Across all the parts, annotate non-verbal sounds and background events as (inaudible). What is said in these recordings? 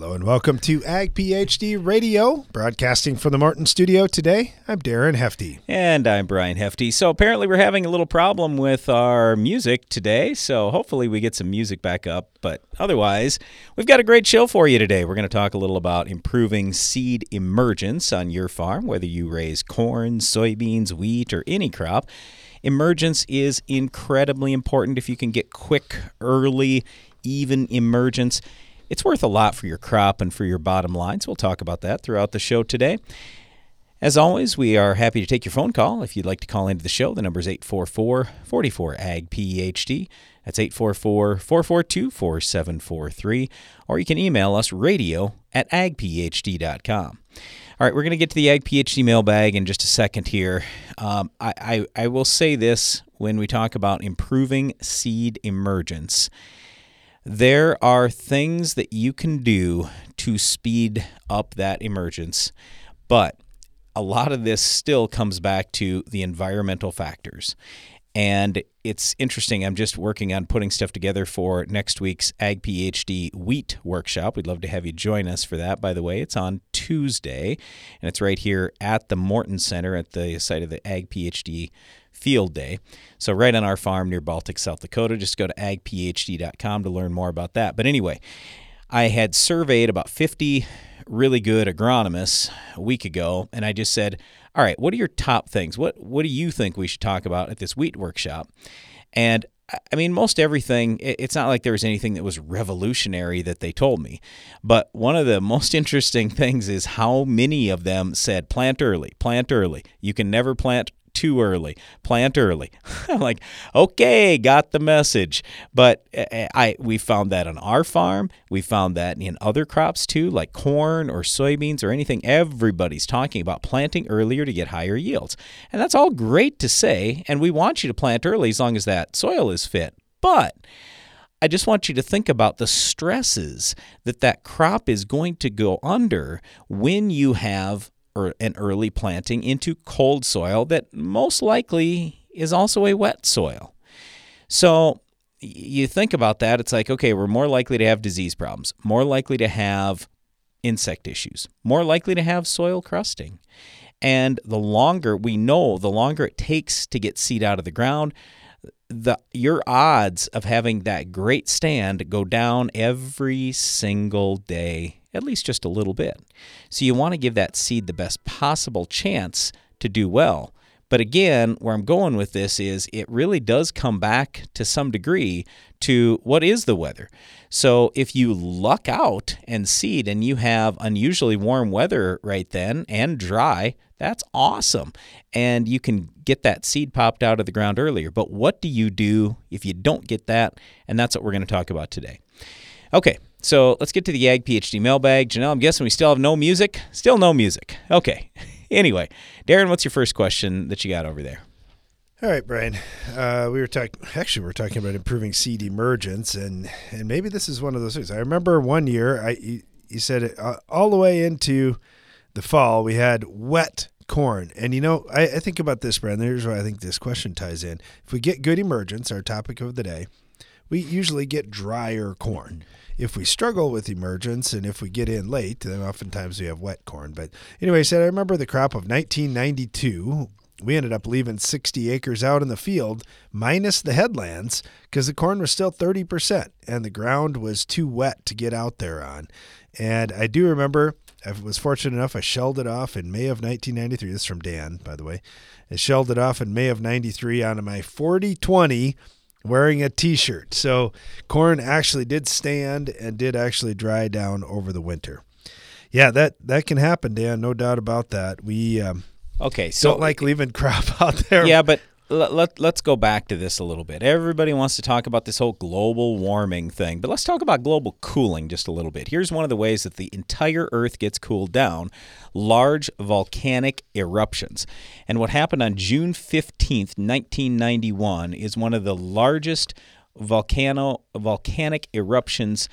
Hello and welcome to Ag PhD Radio, broadcasting from the Martin studio today. I'm Darren Hefty. And I'm Brian Hefty. So apparently we're having a little problem with our music today, so hopefully we get some music back up. But otherwise, we've got a great show for you today. We're going to talk a little about improving seed emergence on your farm, whether you raise corn, soybeans, wheat, or any crop. Emergence is incredibly important if you can get quick, early, even emergence it's worth a lot for your crop and for your bottom line. So we'll talk about that throughout the show today. As always, we are happy to take your phone call. If you'd like to call into the show, the number is 844 44 AG PhD. That's 844 442 4743. Or you can email us radio at agphd.com. All right, we're going to get to the Ag PhD mailbag in just a second here. Um, I, I, I will say this when we talk about improving seed emergence. There are things that you can do to speed up that emergence, but a lot of this still comes back to the environmental factors. And it's interesting. I'm just working on putting stuff together for next week's Ag PhD Wheat Workshop. We'd love to have you join us for that, by the way. It's on Tuesday, and it's right here at the Morton Center at the site of the Ag PhD field day. So, right on our farm near Baltic, South Dakota. Just go to agphd.com to learn more about that. But anyway, I had surveyed about 50 really good agronomists a week ago, and I just said, All right, what are your top things? What, what do you think we should talk about at this wheat workshop? And I mean, most everything, it's not like there was anything that was revolutionary that they told me. But one of the (laughs) most interesting things is how many of them said plant early, plant early. You can never plant too early. Plant early. (laughs) I'm like, okay, got the message. But eh, eh, I we found that on our farm. We found that in other crops too, like corn or soybeans or anything. Everybody's talking about planting earlier to get higher yields. And that's all great to say. And we want you to plant early as long as that soil is fit. But I just want you to think about the stresses that that crop is going to go under when you have an early planting into cold soil that most likely is also a wet soil. So you think about that, it's like, okay, we're more likely to have disease problems, more likely to have insect issues, more likely to have soil crusting. And the longer we know, the longer it takes to get seed out of the ground, the your odds of having that great stand go down every single day at least just a little bit. So you want to give that seed the best possible chance to do well. But again, where I'm going with this is it really does come back to some degree to what is the weather. So if you luck out and seed and you have unusually warm weather right then and dry, that's awesome. And you can get that seed popped out of the ground earlier. But what do you do if you don't get that? And that's what we're going to talk about today. Okay, so let's get to the Ag PhD mailbag. Janelle, I'm guessing we still have no music? Still no music. Okay. (laughs) Anyway, Darren, what's your first question that you got over there? All right, Brian. Uh, we were talking. Actually, we are talking about improving seed emergence, and and maybe this is one of those things. I remember one year, I you, you said it, uh, all the way into the fall, we had wet corn, and you know, I, I think about this, Brian. Here's why I think this question ties in. If we get good emergence, our topic of the day, we usually get drier corn if we struggle with emergence and if we get in late, then oftentimes we have wet corn. But anyway, said I remember the crop of 1992. We ended up leaving 60 acres out in the field minus the headlands because the corn was still 30% and the ground was too wet to get out there on. And I do remember I was fortunate enough, I shelled it off in May of 1993. This is from Dan, by the way. I shelled it off in May of 93 onto my 4020 wearing a t-shirt. So corn actually did stand and did actually dry down over the winter. Yeah, that that can happen, Dan. No doubt about that. We um, okay, so don't like leaving (laughs) crop out there. Yeah, but let, let, let's go back to this a little bit. Everybody wants to talk about this whole global warming thing, but let's talk about global cooling just a little bit. Here's one of the ways that the entire Earth gets cooled down large volcanic eruptions. And what happened on June 15th, 1991, is one of the largest volcano volcanic eruptions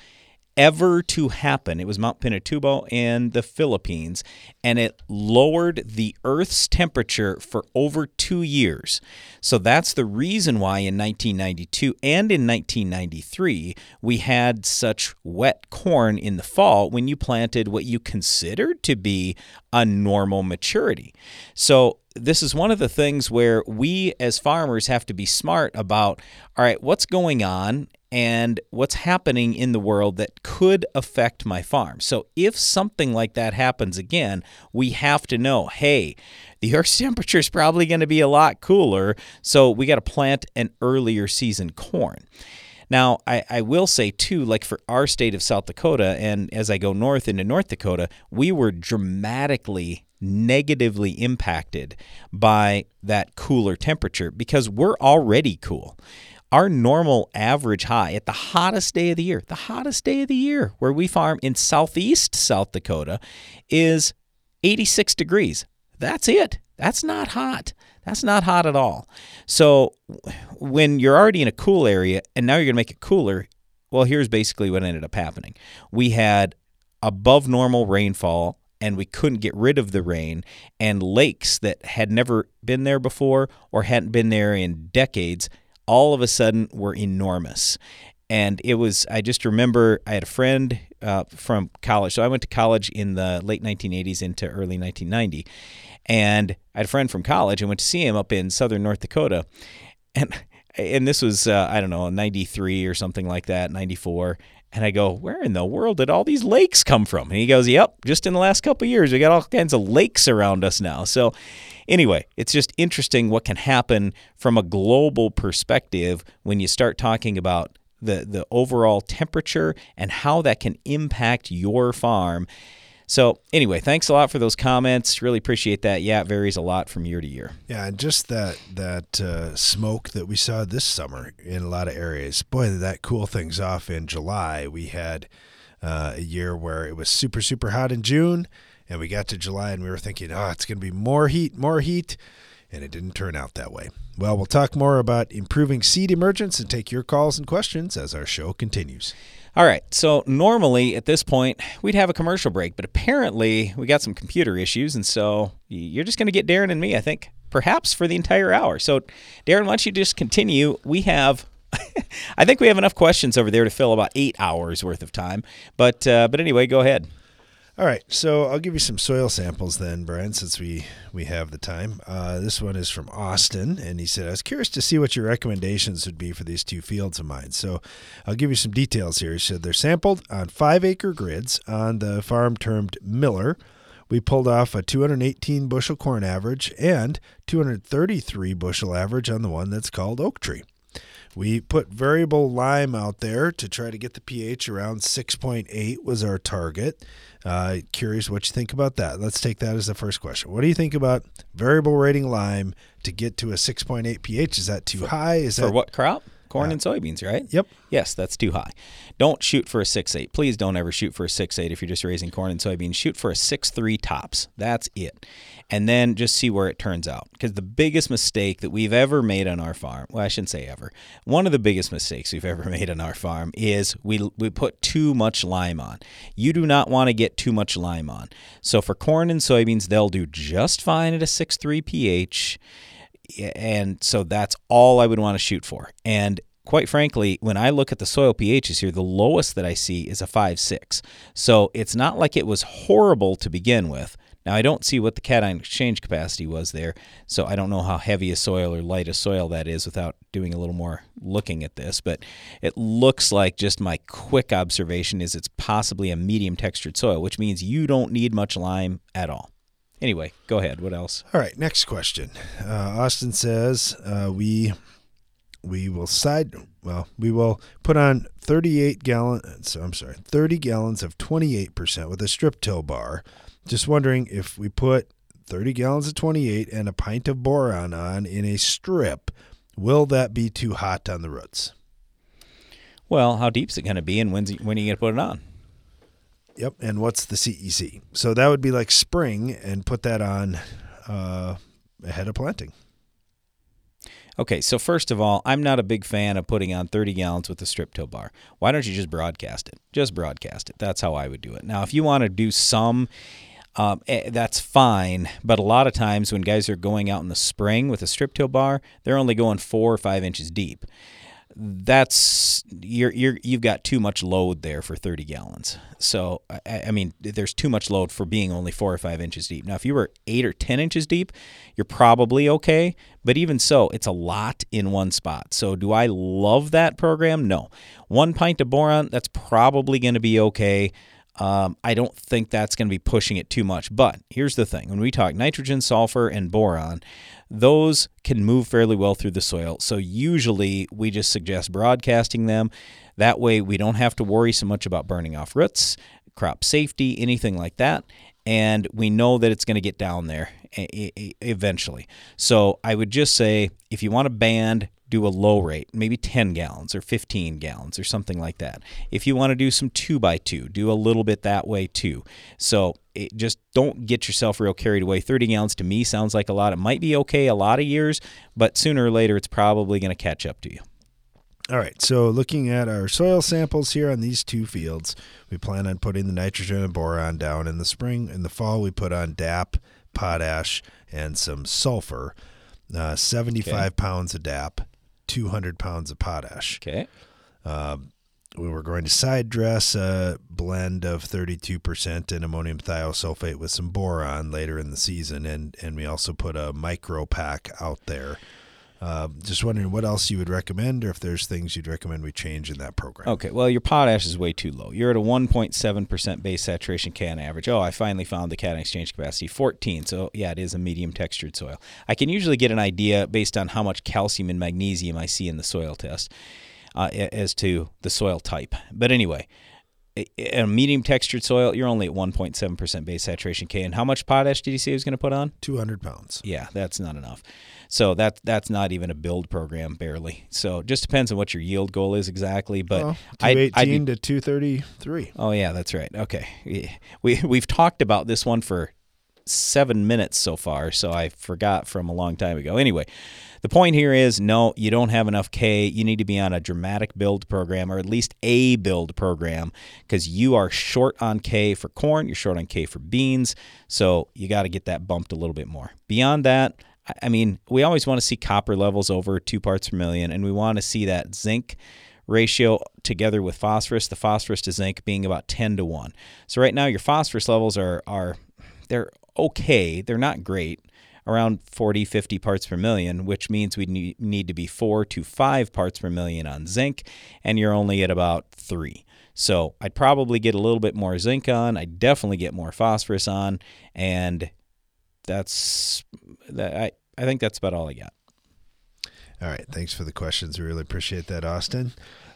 ever to happen. It was Mount Pinatubo in the Philippines, and it lowered the Earth's temperature for over two years. So that's the reason why in 1992 and in 1993 we had such wet corn in the fall when you planted what you considered to be a normal maturity. So this is one of the things where we as farmers have to be smart about all right, what's going on and what's happening in the world that could affect my farm. So if something like that happens again, we have to know, hey, the Earth's (laughs) temperature is probably going to be a lot cooler, so we got to plant an earlier season corn. Now, I, I will say too, like for our state of South Dakota, and as I go north into North Dakota, we were dramatically negatively impacted by that cooler temperature because we're already cool. Our normal average high at the hottest day of the year, the hottest day of the year where we farm in southeast South Dakota is 86 degrees. That's it. That's not hot. That's not hot at all. So when you're already in a cool area and now you're going to make it cooler, well, here's basically what ended up happening. We had above normal rainfall and we couldn't get rid of the rain and lakes that had never been there before or hadn't been there in decades all of a sudden were enormous. And it was i just remember i had a friend uh, from college. So i went to college in the late 1980s into early 1990 and i had a friend from college. And went to see him up in southern north dakota. And and this was uh, i don't know 93 or something like that 94 and I go, where in the world did all these lakes come from? And he goes, yep, just in the last couple years, we got all kinds of lakes around us now. So, anyway, it's just interesting what can happen from a global perspective when you start talking about the, the overall temperature and how that can impact your farm. So anyway, thanks a lot for those comments. Really appreciate that. Yeah, it varies a lot from year to year. Yeah, and just that that uh, smoke that we saw this summer in a lot of areas. Boy, did that cool things off in July. We had uh, a year where it was super super hot in June, and we got to July and we were thinking, oh, it's going to be more heat, more heat, and it didn't turn out that way. Well, we'll talk more about improving seed emergence and take your calls and questions as our show continues. All right, so normally at this point we'd have a commercial break, but apparently we got some computer issues, and so you're just going to get Darren and me, I think, perhaps for the entire hour. So, Darren, why don't you just continue? We have. (laughs) I think we have enough questions over there to fill about eight hours worth of time. But uh, but anyway, go ahead. All right, so I'll give you some soil samples then, Brian, since we we have the time. Uh, this one is from Austin, and he said, "I was curious to see what your recommendations would be for these two fields of mine." So I'll give you some details here. He said they're sampled on five acre grids on the farm termed Miller. We pulled off a 218 bushel corn average and 233 bushel average on the one that's called Oak Tree. We put variable lime out there to try to get the pH around 6.8 was our target. Uh, curious what you think about that. Let's take that as the first question. What do you think about variable rating lime to get to a 6.8 pH? Is that too high? Is for that what crop? Corn uh, and soybeans, right? Yep. Yes, that's too high. Don't shoot for a six eight. Please don't ever shoot for a six eight if you're just raising corn and soybeans. Shoot for a six three tops. That's it. And then just see where it turns out. Because the biggest mistake that we've ever made on our farm, well, I shouldn't say ever, one of the biggest mistakes we've ever (laughs) made on our farm is we, we put too much lime on. You do not want to get too much lime on. So for corn and soybeans, they'll do just fine at a six three pH and so that's all I would want to shoot for. And quite frankly, when I look at the soil pHs here, the lowest that I see is a 5 6. So it's not like it was horrible to begin with. Now, I don't see what the cation exchange capacity was there, so I don't know how heavy a soil or light a soil that is without doing a little more looking at this. But it looks like just my quick observation is it's possibly a medium textured soil, which means you don't need much lime at all. Anyway, go ahead. What else? All right, next question. Uh, Austin says uh, we we will side well we will put on 38 gallons i'm sorry 30 gallons of 28% with a strip till bar just wondering if we put 30 gallons of 28 and a pint of boron on in a strip will that be too hot on the roots well how deep is it going to be and when's when are you going to put it on yep and what's the cec so that would be like spring and put that on uh, ahead of planting Okay, so first of all, I'm not a big fan of putting on 30 gallons with a strip till bar. Why don't you just broadcast it? Just broadcast it. That's how I would do it. Now, if you want to do some, um, eh, that's fine. But a lot of times when guys are going out in the spring with a strip till bar, they're only going four or five inches deep that's you're you're you've got too much load there for 30 gallons. So I, I, mean, there's too much load for being only four or five inches deep. Now, if you were eight or 10 inches deep, you're probably okay. But even so, it's a lot in one spot. So do I love that program? No. One pint of boron, that's probably going to be okay. Um, I don't think that's going to be pushing it too much. But here's the thing when we talk nitrogen, sulfur, and boron, those can move fairly well through the soil. So usually we just suggest broadcasting them. That way we don't have to worry so much about burning off roots, crop safety, anything like that. And we know that it's going to get down there eventually. So I would just say if you want to band, do a low rate, maybe 10 gallons or 15 gallons or something like that. If you want to do some two by two, do a little bit that way too. So it, just don't get yourself real carried away. 30 gallons to me sounds like a lot. It might be okay a lot of years, but sooner or later it's probably going to catch up to you. All right, so looking at our soil samples here on these two fields, we plan on putting the nitrogen and boron down in the spring. In the fall, we put on DAP, potash, and some sulfur. Uh, 75 okay. pounds of DAP, 200 pounds of potash. Okay. Uh, we were going to side dress a blend of 32% and ammonium thiosulfate with some boron later in the season, and, and we also put a micro pack out there uh, just wondering what else you would recommend, or if there's things you'd recommend we change in that program. Okay, well, your potash is way too low. You're at a 1.7% base saturation can average. Oh, I finally found the cation exchange capacity 14. So, yeah, it is a medium textured soil. I can usually get an idea based on how much calcium and magnesium I see in the soil test uh, as to the soil type. But anyway, a medium textured soil, you're only at 1.7% base saturation K. And how much potash did you say he was going to put on? 200 pounds. Yeah, that's not enough. So that that's not even a build program, barely. So it just depends on what your yield goal is exactly. But well, 218 I'd, I'd, to 233. Oh yeah, that's right. Okay, we we've talked about this one for seven minutes so far, so I forgot from a long time ago. Anyway, the point here is no, you don't have enough K. You need to be on a dramatic build program or at least a build program because you are short on K for corn, you're short on K for beans. So you got to get that bumped a little bit more. Beyond that, I mean, we always want to see copper levels over two parts per million, and we want to see that zinc ratio together with phosphorus, the phosphorus to zinc being about 10 to 1. So right now your phosphorus levels are are they're okay, they're not great, around 40 50 parts per million, which means we need to be 4 to 5 parts per million on zinc and you're only at about 3. So I'd probably get a little bit more zinc on, I'd definitely get more phosphorus on and that's that I I think that's about all I got. All right, thanks for the questions. We really appreciate that, Austin.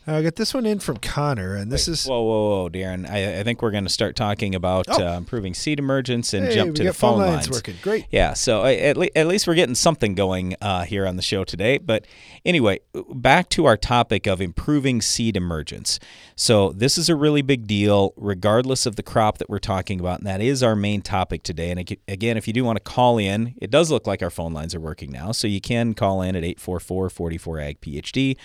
Uh, I got this one in from Connor, and this Wait, is whoa, whoa, whoa, Darren. I, I think we're going to start talking about oh. uh, improving seed emergence and hey, jump to the phone, phone lines. Working great. Yeah, so at, le- at least we're getting something going uh, here on the show today. But anyway, back to our topic of improving seed emergence. So this is a really big deal, regardless of the crop that we're talking about, and that is our main topic today. And again, if you do want to call in, it does look like our phone lines are working now, so you can call in at 844 44 ag PhD.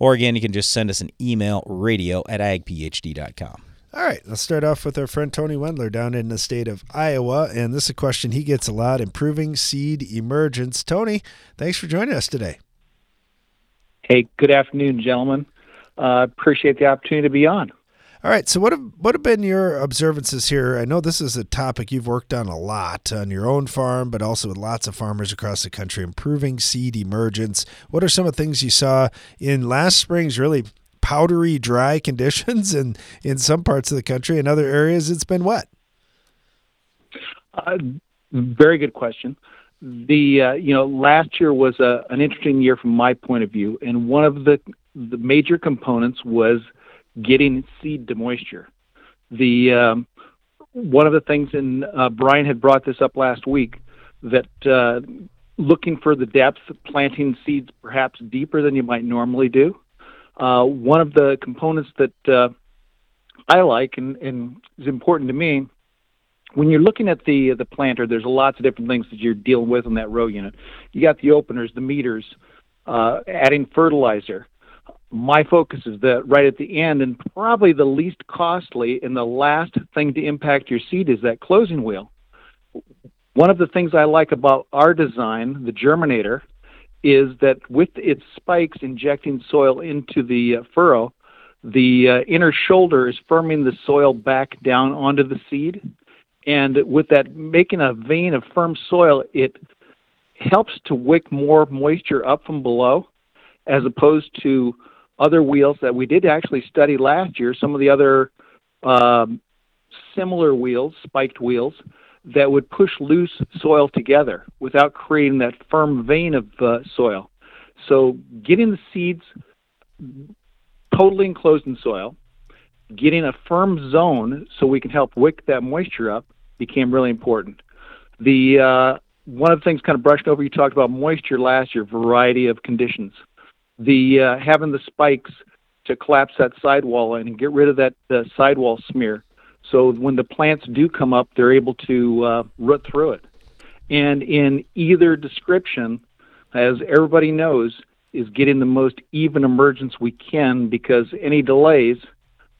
Or again, you can just send us an email, radio at agphd.com. All right, let's start off with our friend Tony Wendler down in the state of Iowa. And this is a question he gets a lot improving seed emergence. Tony, thanks for joining us today. Hey, good afternoon, gentlemen. Uh, appreciate the opportunity to be on. All right. So, what have what have been your observances here? I know this is a topic you've worked on a lot on your own farm, but also with lots of farmers across the country. Improving seed emergence. What are some of the things you saw in last spring's really powdery, dry (laughs) conditions, and in some parts of the country, in other areas, it's been wet. Uh, very good question. The uh, you know last year was a, an interesting year from my point of view, and one of the the major components was getting seed to moisture. The um, one of the things, and uh, Brian had brought this up last week, that uh, looking for the depth, planting seeds perhaps deeper than you might normally do. Uh, one of the components that uh, I like and, and is important to me when you're looking at the the planter, there's lots of different things that you're dealing with in that row unit. You got the openers, the meters, uh, adding fertilizer. My focus is that right at the end, and probably the least costly and the last thing to impact your seed is that closing wheel. One of the things I like about our design, the germinator, is that with its spikes injecting soil into the uh, furrow, the uh, inner shoulder is firming the soil back down onto the seed. And with that, making a vein of firm soil, it helps to wick more moisture up from below, as opposed to other wheels that we did actually study last year. Some of the other um, similar wheels, spiked wheels, that would push loose soil together without creating that firm vein of uh, soil. So, getting the seeds totally enclosed in soil, getting a firm zone so we can help wick that moisture up became really important. The uh, one of the things kind of brushed over, you talked about moisture last year, variety of conditions. The uh, having the spikes to collapse that sidewall and get rid of that uh, sidewall smear so when the plants do come up, they're able to uh, root through it. And in either description, as everybody knows, is getting the most even emergence we can because any delays,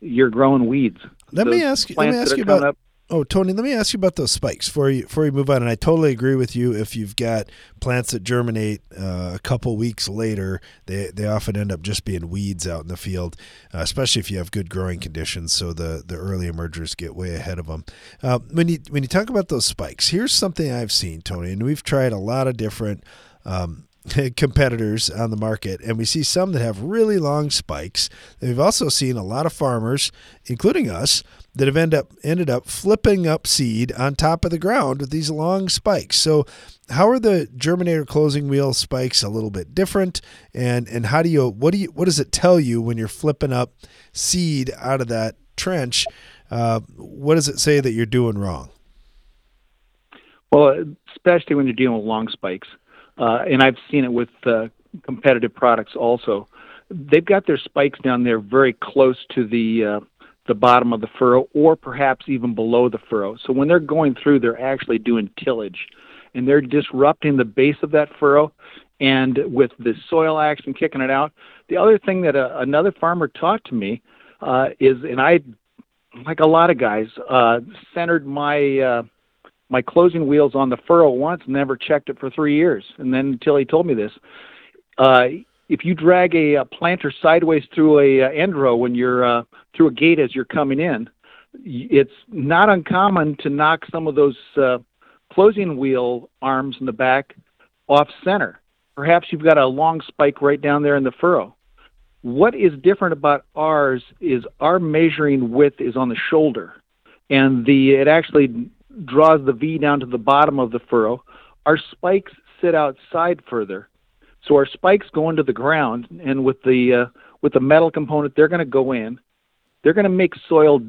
you're growing weeds. Let me ask you. Let me ask you about. Up, Oh, Tony, let me ask you about those spikes before you before you move on. And I totally agree with you. If you've got plants that germinate uh, a couple weeks later, they they often end up just being weeds out in the field, uh, especially if you have good growing conditions. So the the early emergers get way ahead of them. Uh, when you when you talk about those spikes, here's something I've seen, Tony, and we've tried a lot of different. Um, (laughs) competitors on the market, and we see some that have really long spikes. And we've also seen a lot of farmers, including us, that have end up ended up flipping up seed on top of the ground with these long spikes. So how are the germinator closing wheel spikes a little bit different and and how do you what do you what does it tell you when you're flipping up seed out of that trench? Uh, what does it say that you're doing wrong? Well, especially when you're dealing with long spikes, uh, and I've seen it with uh, competitive products also. They've got their spikes down there very close to the uh, the bottom of the furrow or perhaps even below the furrow. So when they're going through, they're actually doing tillage and they're disrupting the base of that furrow. And with the soil action kicking it out, the other thing that a, uh, another farmer taught to me uh, is, and I, like a lot of guys, uh, centered my uh, my closing wheels on the furrow once, never checked it for three years, and then until he told me this. Uh, if you drag a, a planter sideways through a, a uh, end row when you're uh, through a gate as you're coming in, it's not uncommon to knock some of those uh, closing wheel arms in the back off center. Perhaps you've got a long spike right down there in the furrow. What is different about ours is our measuring width is on the shoulder, and the it actually draws the V down to the bottom of the furrow. Our spikes sit outside further, so our spikes go into the ground, and with the uh, with the metal component, they're going to go in. They're going to make soil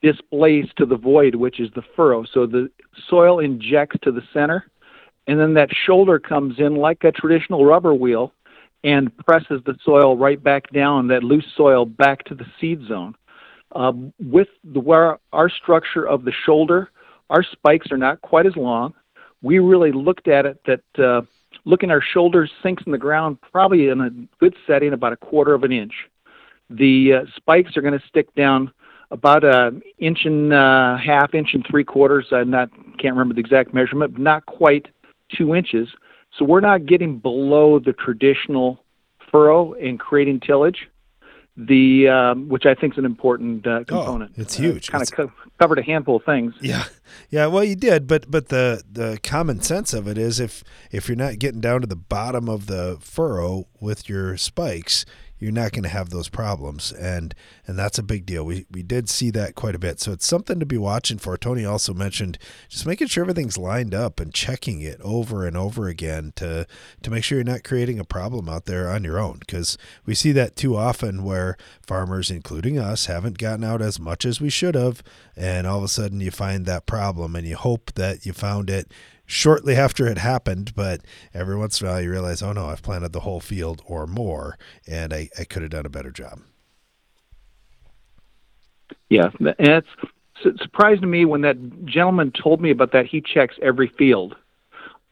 displace to the void, which is the furrow. So the soil injects to the center, and then that shoulder comes in like a traditional rubber wheel and presses the soil right back down, that loose soil back to the seed zone. Uh, with the, where our structure of the shoulder, our spikes are not quite as long. We really looked at it that uh, looking our shoulders sinks in the ground probably in a good setting about a quarter of an inch. The uh, spikes are going to stick down about an inch and a uh, half, inch and three quarters. I can't remember the exact measurement, but not quite two inches. So we're not getting below the traditional furrow and creating tillage the um, which I think is an important uh, oh, component. Oh, it's huge. Uh, kind of co- covered a handful of things. Yeah, yeah. Well, you did, but but the the common sense of it is if if you're not getting down to the bottom of the furrow with your spikes, you're not going to have those problems and and that's a big deal. We we did see that quite a bit. So it's something to be watching for. Tony also mentioned just making sure everything's lined up and checking it over and over again to to make sure you're not creating a problem out there on your own because we see that too often where farmers including us haven't gotten out as much as we should have and all of a sudden you find that problem and you hope that you found it shortly after it happened, but every once in a while you realize, oh no, I've planted the whole field or more, and I, I could have done a better job. Yeah, and it's it surprised me when that gentleman told me about that. He checks every field.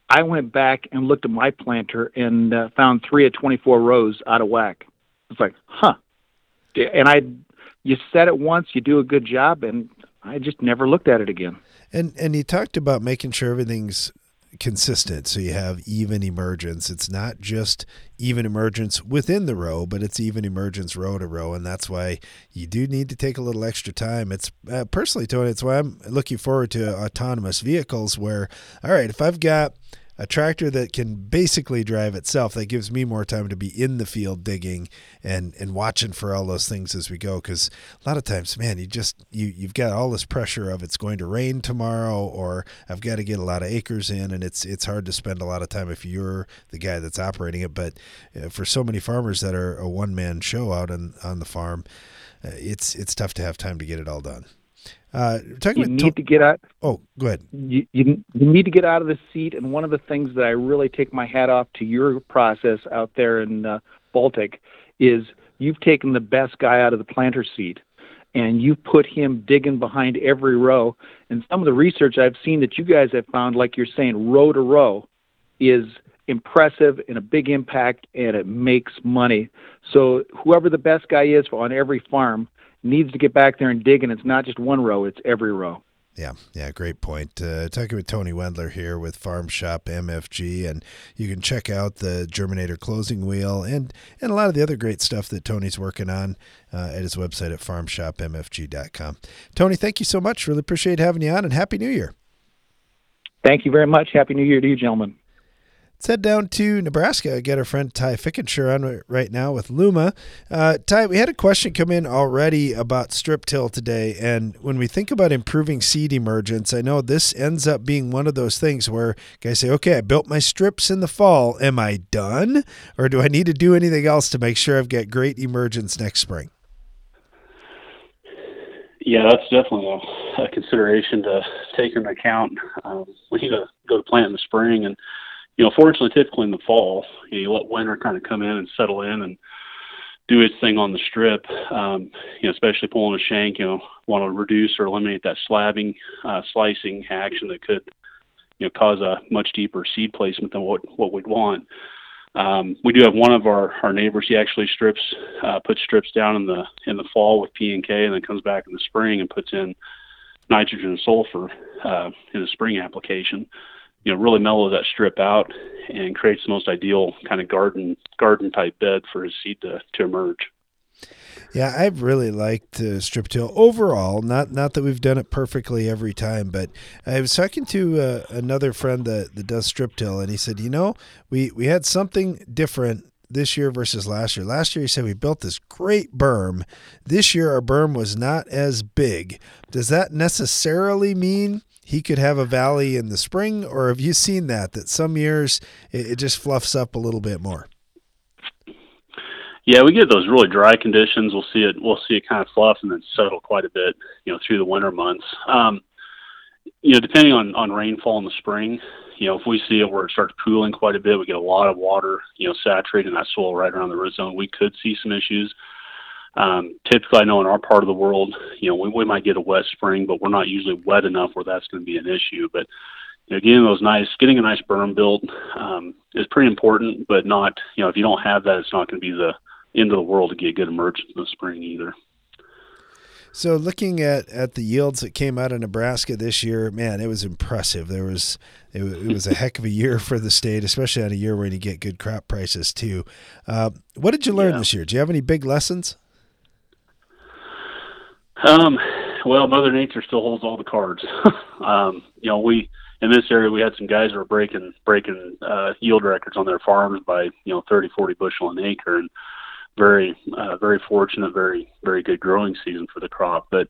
I went back and looked at my planter and uh, found three of 24 rows out of whack. It's like, huh. And I, you said it once, you do a good job, and I just never looked at it again. And and you talked about making sure everything's consistent. So you have even emergence. It's not just even emergence within the row but it's even emergence row to row. And that's why you do need to take a little extra time. It's uh, personally tony it's why i'm looking forward to autonomous vehicles where all right if i've got a tractor that can basically drive itself that gives me more time to be in the field digging and and watching for all those things as we go. Because a lot of times man you just you you've got all this pressure of it's going to rain tomorrow or i've got to get a lot of acres in and it's it's hard to spend a lot of time if you're the guy that's operating it. But uh, for so many farmers that are a one man show out on on the farm uh, it's it's tough to have time to get it all done uh, talking you need to, to get out. Oh, go ahead. You, you, you need to get out of the seat, and one of the things that I really take my hat off to your process out there in uh, Baltic is you've taken the best guy out of the planter seat, and you put him digging behind every row. And some of the research I've seen that you guys have found, like you're saying, row to row, is impressive and a big impact, and it makes money. So whoever the best guy is on every farm needs to get back there and dig, and it's not just one row; it's every row. Yeah, yeah, great point. Uh, talking with Tony Wendler here with Farm Shop MFG, and you can check out the Germinator closing wheel and and a lot of the other great stuff that Tony's working on uh, at his website at farmshopmfg.com. Tony, thank you so much. Really appreciate having you on, and Happy New Year. Thank you very much. Happy New Year to you, gentlemen. Let's head down to Nebraska. Get our friend Ty Fickenscher on right now with Luma. Uh, Ty, we had a question come in already about strip till today, and when we think about improving seed emergence, I know this ends up being one of those things where guys say, "Okay, I built my strips in the fall. Am I done, or do I need to do anything else to make sure I've got great emergence next spring?" Yeah, that's definitely a, a consideration to take into account. Um, we need to go to plant in the spring and you know, fortunately, typically in the fall, you, know, you let winter kind of come in and settle in and do its thing on the strip. Um, you know, especially pulling a shank, you know, want to reduce or eliminate that slabbing, uh, slicing action that could, you know, cause a much deeper seed placement than what what we'd want. Um, we do have one of our, our neighbors. He actually strips, uh, puts strips down in the in the fall with P and K, and then comes back in the spring and puts in nitrogen and sulfur uh, in the spring application you know really mellows that strip out and creates the most ideal kind of garden garden type bed for his seed to, to emerge. Yeah, I've really liked uh, strip till overall. Not not that we've done it perfectly every time, but I was talking to uh, another friend that, that does strip till, and he said, you know, we we had something different this year versus last year. Last year, he said we built this great berm. This year, our berm was not as big. Does that necessarily mean he could have a valley in the spring, or have you seen that? That some years it, it just fluffs up a little bit more. Yeah, we get those really dry conditions. We'll see it. We'll see it kind of fluff and then settle quite a bit, you know, through the winter months. Um, you know, depending on on rainfall in the spring, you know, if we see it where it starts pooling quite a bit, we get a lot of water, you know, saturating that soil right around the root zone. We could see some issues. Um, typically, I know in our part of the world, you know, we, we might get a wet spring, but we're not usually wet enough where that's going to be an issue. But you know, getting those nice, getting a nice berm built um, is pretty important, but not, you know, if you don't have that, it's not going to be the end of the world to get good emergence in the spring either. So looking at, at the yields that came out of Nebraska this year, man, it was impressive. There was it, it was a heck of a year for the state, especially on a year where you get good crop prices too. Uh, what did you learn yeah. this year? Do you have any big lessons? Um, well, Mother Nature still holds all the cards. (laughs) um, you know, we in this area we had some guys who were breaking breaking uh, yield records on their farms by you know 30, 40 bushel an acre, and very uh, very fortunate, very very good growing season for the crop. But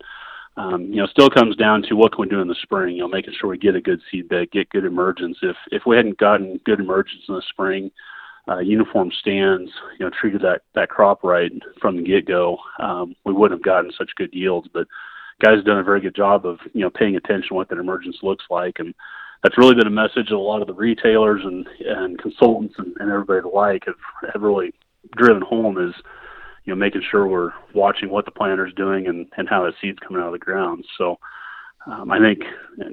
um, you know, still comes down to what can we do in the spring. You know, making sure we get a good seed bed, get good emergence. If if we hadn't gotten good emergence in the spring, uh, uniform stands, you know, treated that that crop right from the get go, um, we wouldn't have gotten such good yields. But guys have done a very good job of you know paying attention to what that emergence looks like, and that's really been a message that a lot of the retailers and and consultants and, and everybody alike have have really driven home is you know making sure we're watching what the planter's doing and and how that seed's coming out of the ground. So um, I think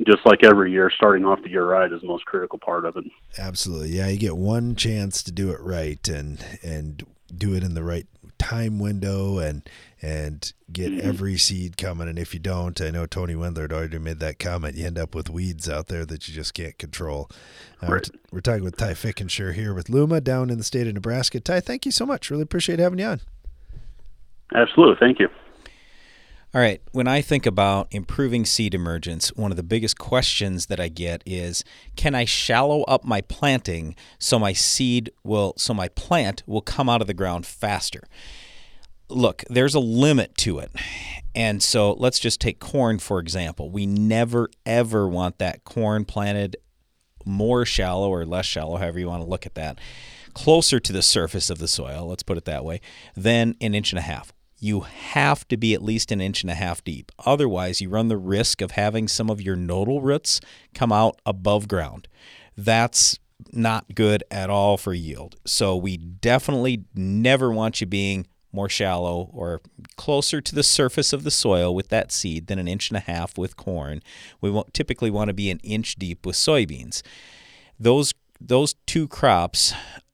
just like every year, starting off the year right is the most critical part of it. Absolutely, yeah. You get one chance to do it right, and and do it in the right time window, and and get mm-hmm. every seed coming. And if you don't, I know Tony Wendler had already made that comment. You end up with weeds out there that you just can't control. Uh, right. we're, t- we're, talking with Ty Fickenscher here with Luma down in the state of Nebraska. Ty, thank you so much. Really appreciate having you on. Absolutely, thank you. All right. When I think about improving seed emergence, one of the biggest questions that I get is can I shallow up my planting so my seed will, so my plant will come out of the ground faster? Look, there's a limit to it. And so let's just take corn, for example. We never, ever want that corn planted more shallow or less shallow, however you want to look at that, closer to the surface of the soil, let's put it that way, than an inch and a half you have to be at least an inch and a half deep. Otherwise, you run the risk of having some of your nodal roots come out above ground. That's not good at all for yield. So, we definitely never want you being more shallow or closer to the surface of the soil with that seed than an inch and a half with corn. We typically want to be an inch deep with soybeans. Those those two crops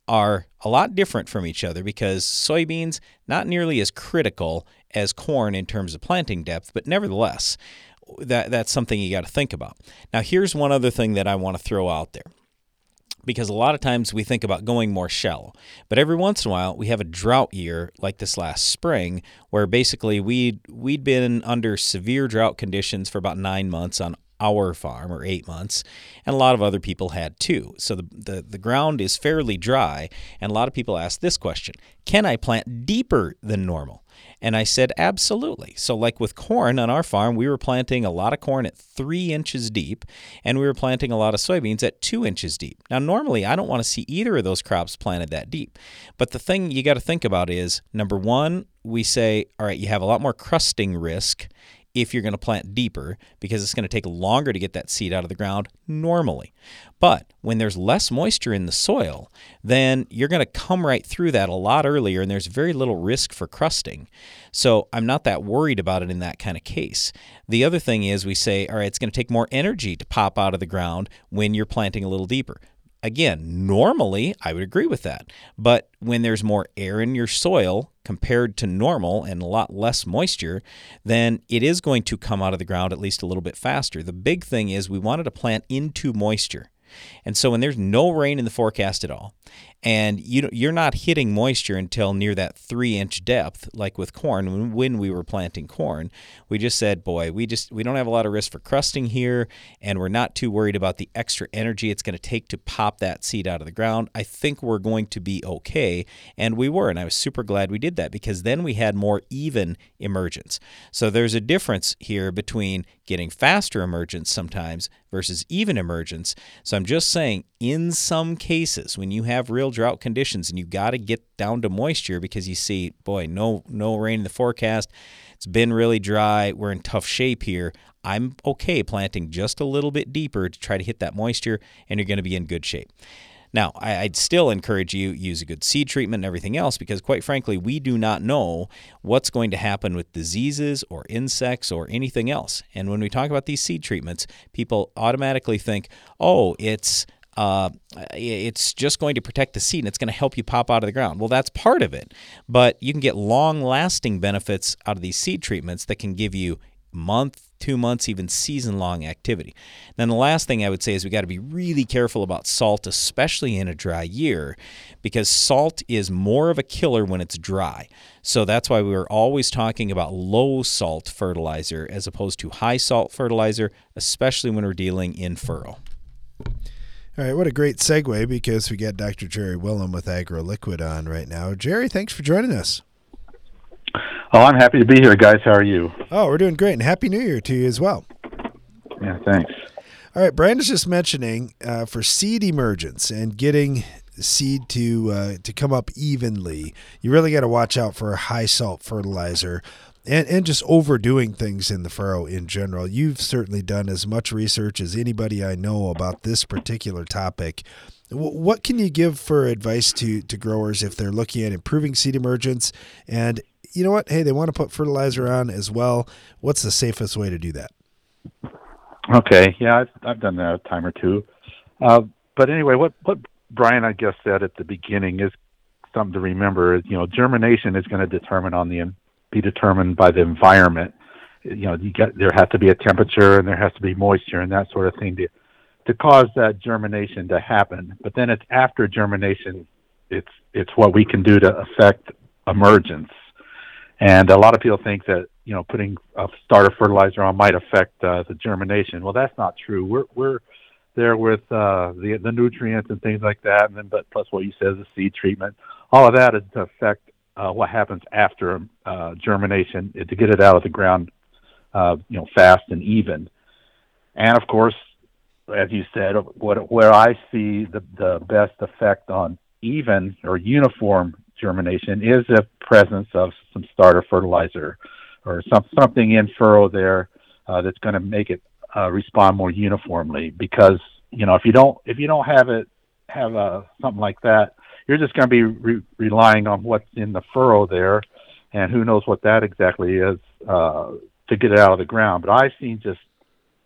are a lot different from each other because soybeans not nearly as critical as corn in terms of planting depth, but nevertheless, that that's something you got to think about. Now, here's one other thing that I want to throw out there. Because a lot of times we think about going more shallow, but every once in a while we have a drought year like this last spring, where basically we'd we'd been under severe drought conditions for about nine months on our farm or eight months, and a lot of other people had too. So the, the, the ground is fairly dry, and a lot of people ask this question Can I plant deeper than normal? And I said, absolutely. So, like with corn on our farm, we were planting a lot of corn at three inches deep, and we were planting a lot of soybeans at two inches deep. Now, normally, I don't want to see either of those crops planted that deep. But the thing you got to think about is number one, we say, all right, you have a lot more crusting risk if you're going to plant deeper because it's going to take longer to get that seed out of the ground normally. But when there's less moisture in the soil, then you're going to come right through that a lot earlier and there's very little risk for crusting. So I'm not that worried about it in that kind of case. The other thing is we say, all right, it's going to take more energy to pop out of the ground when you're planting a little deeper. Again, normally I would agree with that. But when there's more air in your soil compared to normal and a lot less moisture, then it is going to come out of the ground at least a little bit faster. The big thing is we wanted to plant into moisture. And so when there's no rain in the forecast at all, and you you're not hitting moisture until near that three inch depth, like with corn. When we were planting corn, we just said, "Boy, we just we don't have a lot of risk for crusting here, and we're not too worried about the extra energy it's going to take to pop that seed out of the ground. I think we're going to be okay." And we were, and I was super glad we did that because then we had more even emergence. So there's a difference here between getting faster emergence sometimes versus even emergence. So I'm just saying, in some cases, when you have real drought conditions and you've got to get down to moisture because you see, boy, no no rain in the forecast. It's been really dry. We're in tough shape here. I'm okay planting just a little bit deeper to try to hit that moisture, and you're going to be in good shape. Now, I'd still encourage you use a good seed treatment and everything else because, quite frankly, we do not know what's going to happen with diseases or insects or anything else. And when we talk about these seed treatments, people automatically think, "Oh, it's uh, it's just going to protect the seed and it's going to help you pop out of the ground. Well, that's part of it, but you can get long lasting benefits out of these seed treatments that can give you month, two months, even season long activity. Then the last thing I would say is we got to be really careful about salt, especially in a dry year, because salt is more of a killer when it's dry. So that's why we are always talking about low salt fertilizer as opposed to high salt fertilizer, especially when we're dealing in furrow. All right, what a great segue because we got Dr. Jerry Wilhm with AgroLiquid on right now. Jerry, thanks for joining us. Oh, I'm happy to be here, guys. How are you? Oh, we're doing great, and happy New Year to you as well. Yeah, thanks. All right, Brandon's just mentioning uh, for seed emergence and getting seed to uh, to come up evenly, you really got to watch out for high salt fertilizer and, and just overdoing things in the furrow in general. You've certainly done as much research as anybody I know about this particular topic. What can you give for advice to, to growers if they're looking at improving seed emergence? And you know what? Hey, they want to put fertilizer on as well. What's the safest way to do that? Okay, yeah, I've, I've done that a time or two. Uh, but anyway, what what Brian I guess said at the beginning is something to remember. Is you know germination is going to determine on the be determined by the environment. You know, you get there has to be a temperature and there has to be moisture and that sort of thing to to cause that germination to happen. But then it's after germination, it's it's what we can do to affect emergence. And a lot of people think that you know putting a starter fertilizer on might affect uh, the germination. Well, that's not true. We're we're there with uh, the the nutrients and things like that, and then but plus what you said, the seed treatment, all of that is to affect uh, what happens after uh, germination to get it out of the ground, uh, you know, fast and even. And of course, as you said, what where I see the the best effect on even or uniform germination is the presence of some starter fertilizer or some something in furrow there uh, that's going to make it uh, respond more uniformly. Because you know if you don't if you don't have it have uh, something like that, you're just going to be re- relying on what's in the furrow there, and who knows what that exactly is uh, to get it out of the ground. But I've seen just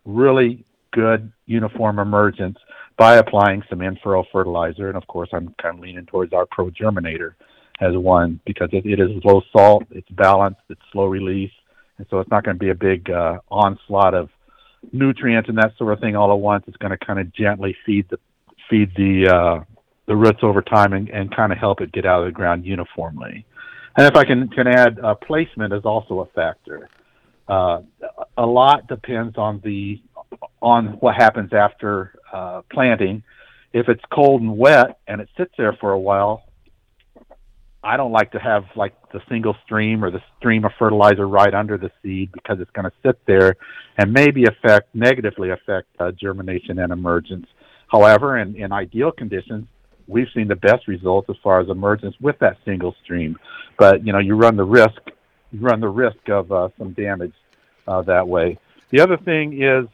really good uniform emergence by applying some in-furrow fertilizer, and of course I'm kind of leaning towards our Pro Germinator as one because it, it is low salt, it's balanced, it's slow release, and so it's not going to be a big uh, onslaught of nutrients and that sort of thing all at once. It's going to kind of gently feed the feed the uh, the roots over time and, and kind of help it get out of the ground uniformly. And if I can can add, uh, placement is also a factor. Uh, a lot depends on the on what happens after uh, planting. If it's cold and wet and it sits there for a while, I don't like to have like the single stream or the stream of fertilizer right under the seed because it's going to sit there and maybe affect negatively affect uh, germination and emergence. However, in, in ideal conditions, we've seen the best results as far as emergence with that single stream. But you know, you run the risk, you run the risk of uh, some damage uh, that way. The other thing is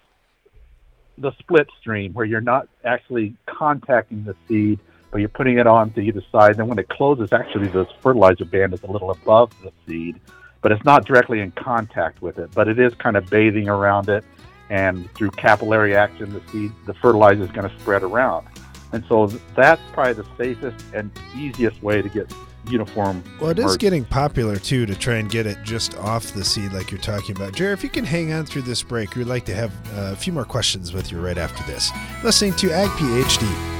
the split stream, where you're not actually contacting the seed, but you're putting it on to either side. Then when it closes, actually, the fertilizer band is a little above the seed, but it's not directly in contact with it. But it is kind of bathing around it, and through capillary action, the seed, the fertilizer is going to spread around. And so that's probably the safest and easiest way to get uniform. Well, it is getting popular too to try and get it just off the seed, like you're talking about. Jerry, if you can hang on through this break, we'd like to have uh, a few more questions with you right after this. Listening to Ag PhD.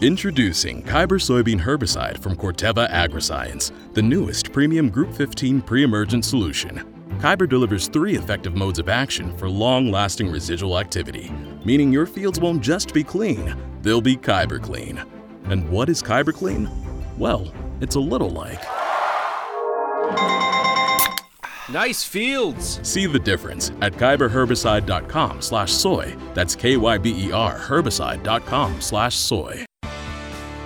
Introducing Kyber soybean herbicide from Corteva Agriscience, the newest premium Group 15 pre-emergent solution. Kyber delivers three effective modes of action for long-lasting residual activity, meaning your fields won't just be clean, they'll be Kyber clean. And what is Kyber clean? Well, it's a little like Nice fields. See the difference at kyberherbicide.com slash soy. That's K-Y-B-E-R herbicide.com slash soy.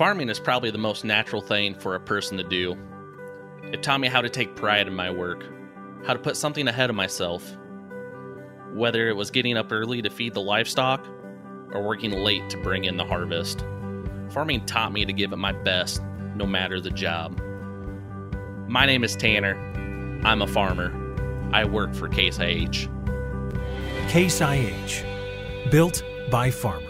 Farming is probably the most natural thing for a person to do. It taught me how to take pride in my work, how to put something ahead of myself. whether it was getting up early to feed the livestock or working late to bring in the harvest. Farming taught me to give it my best, no matter the job. My name is Tanner. I'm a farmer. I work for Case IH. Case IH, built by farmers.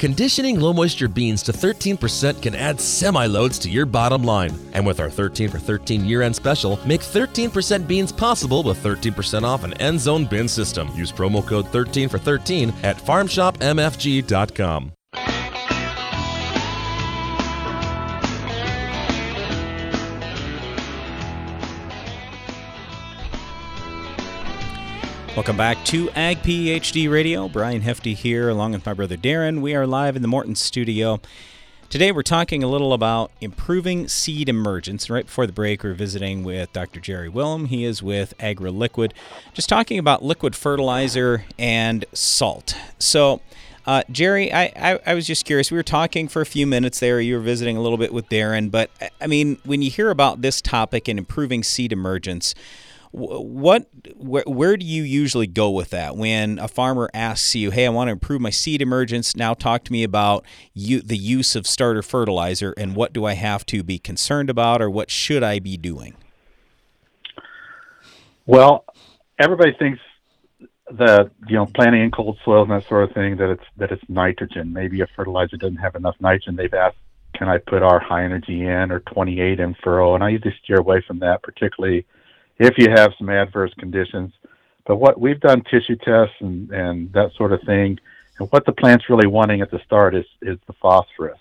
Conditioning low moisture beans to 13% can add semi loads to your bottom line. And with our 13 for 13 year end special, make 13% beans possible with 13% off an end zone bin system. Use promo code 13 for 13 at farmshopmfg.com. Welcome back to Ag PhD Radio. Brian Hefty here, along with my brother Darren. We are live in the Morton studio. Today, we're talking a little about improving seed emergence. Right before the break, we're visiting with Dr. Jerry Wilhm. He is with AgroLiquid, just talking about liquid fertilizer and salt. So, uh, Jerry, I, I, I, was just curious. We were talking for a few minutes there. You were visiting a little bit with Darren, but I mean, when you hear about this topic and improving seed emergence, what where, where do you usually go with that? When a farmer asks you hey i want to improve my seed emergence now talk to me about you, the use of starter fertilizer and what do i have to be concerned about or what should i be doing? Well everybody thinks that you know planting in cold soils and that sort of thing that it's that it's nitrogen. Maybe a fertilizer doesn't have enough nitrogen. They've asked can i put our High NRG-N or 28 in furrow and i usually steer away from that particularly if you have some adverse conditions. But what we've done tissue tests and, and that sort of thing, and what the plant's really wanting at the start is, is the phosphorus.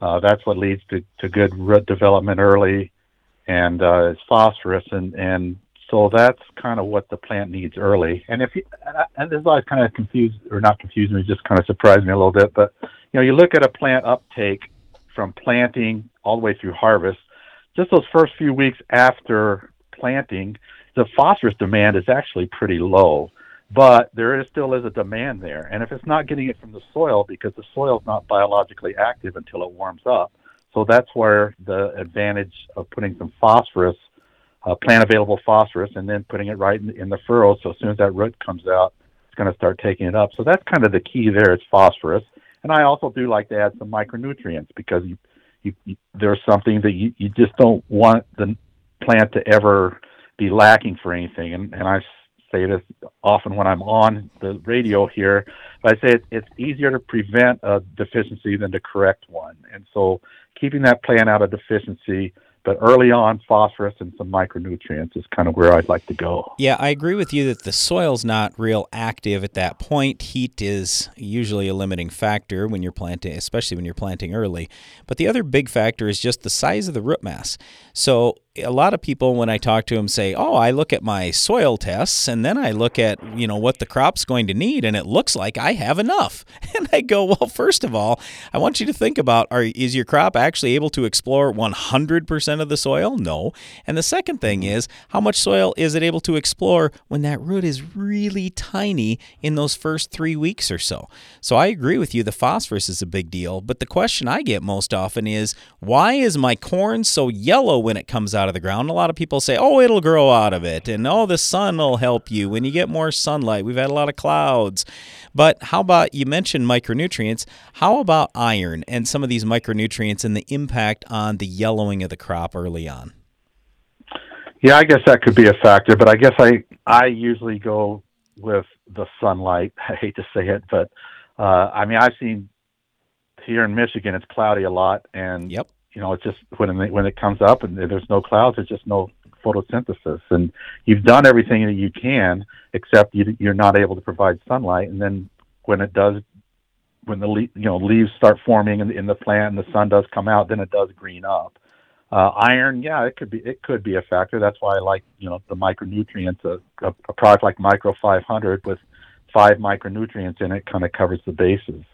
Uh, that's what leads to, to good root development early, and uh, it's phosphorus, and, and so that's kind of what the plant needs early. And if you, and, and this always kind of confused, or not confused me, just kind of surprised me a little bit. But you know, you look at a plant uptake from planting all the way through harvest. Just those first few weeks after planting, the phosphorus demand is actually pretty low, but there is, still is a demand there. And if it's not getting it from the soil, because the soil is not biologically active until it warms up, so that's where the advantage of putting some phosphorus, uh, plant available phosphorus, and then putting it right in, in the furrow. So as soon as that root comes out, it's going to start taking it up. So that's kind of the key there is phosphorus. And I also do like to add some micronutrients because you, you, you there's something that you, you just don't want the plant to ever be lacking for anything. And, and I say this often when I'm on the radio here, but I say it, it's easier to prevent a deficiency than to correct one. And so keeping that plant out of deficiency but early on, phosphorus and some micronutrients is kind of where I'd like to go. Yeah, I agree with you that the soil's not real active at that point. Heat is usually a limiting factor when you're planting, especially when you're planting early. But the other big factor is just the size of the root mass. So a lot of people when I talk to them say, "Oh, I look at my soil tests and then I look at, you know, what the crop's going to need and it looks like I have enough." (laughs) And I go, "Well, first of all, I want you to think about are is your crop actually able to explore 100% of the soil? No. And the second thing mm-hmm. is, how much soil is it able to explore when that root is really tiny in those first 3 weeks or so?" So I agree with you the phosphorus is a big deal, but the question I get most often is, "Why is my corn so yellow when it comes out out of the ground. A lot of people say, oh, it'll grow out of it. And oh, the sun will help you when you get more sunlight. We've had a lot of clouds. But how about you mentioned micronutrients? How about iron and some of these micronutrients and the impact on the yellowing of the crop early on? Yeah, I guess that could be a factor, but I guess I I usually go with the sunlight. (laughs) I hate to say it, but uh, I mean I've seen here in Michigan it's cloudy a lot, and yep you know, it's just when it, when it comes up and there's no clouds, there's just no photosynthesis, and you've done everything that you can, except you, you're not able to provide sunlight. And then when it does, when the le- you know leaves start forming in, in the plant and the sun does come out, then it does green up. Uh, iron, yeah, it could be it could be a factor. That's why I like you know the micronutrients. A, a, a product like Micro 500 with five micronutrients in it kind of covers the bases.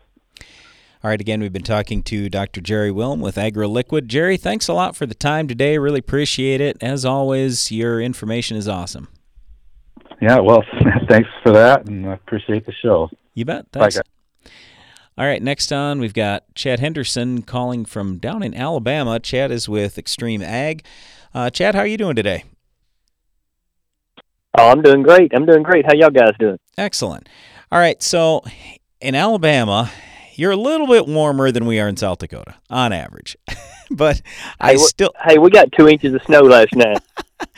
All right, again, we've been talking to Dr. Jerry Wilhm with AgroLiquid. Jerry, thanks a lot for the time today. Really appreciate it. As always, your information is awesome. Yeah, well, (laughs) thanks for that, and I appreciate the show. You bet. Thanks. guys. All right, next on, we've got Chad Henderson calling from down in Alabama. Chad is with Extreme Ag. Uh, Chad, how are you doing today? Oh, I'm doing great. I'm doing great. How y'all guys doing? Excellent. All right, so in Alabama, you're a little bit warmer than we are in South Dakota on average, (laughs) but I Hey, wh- still, Hey, we got two inches of snow last night.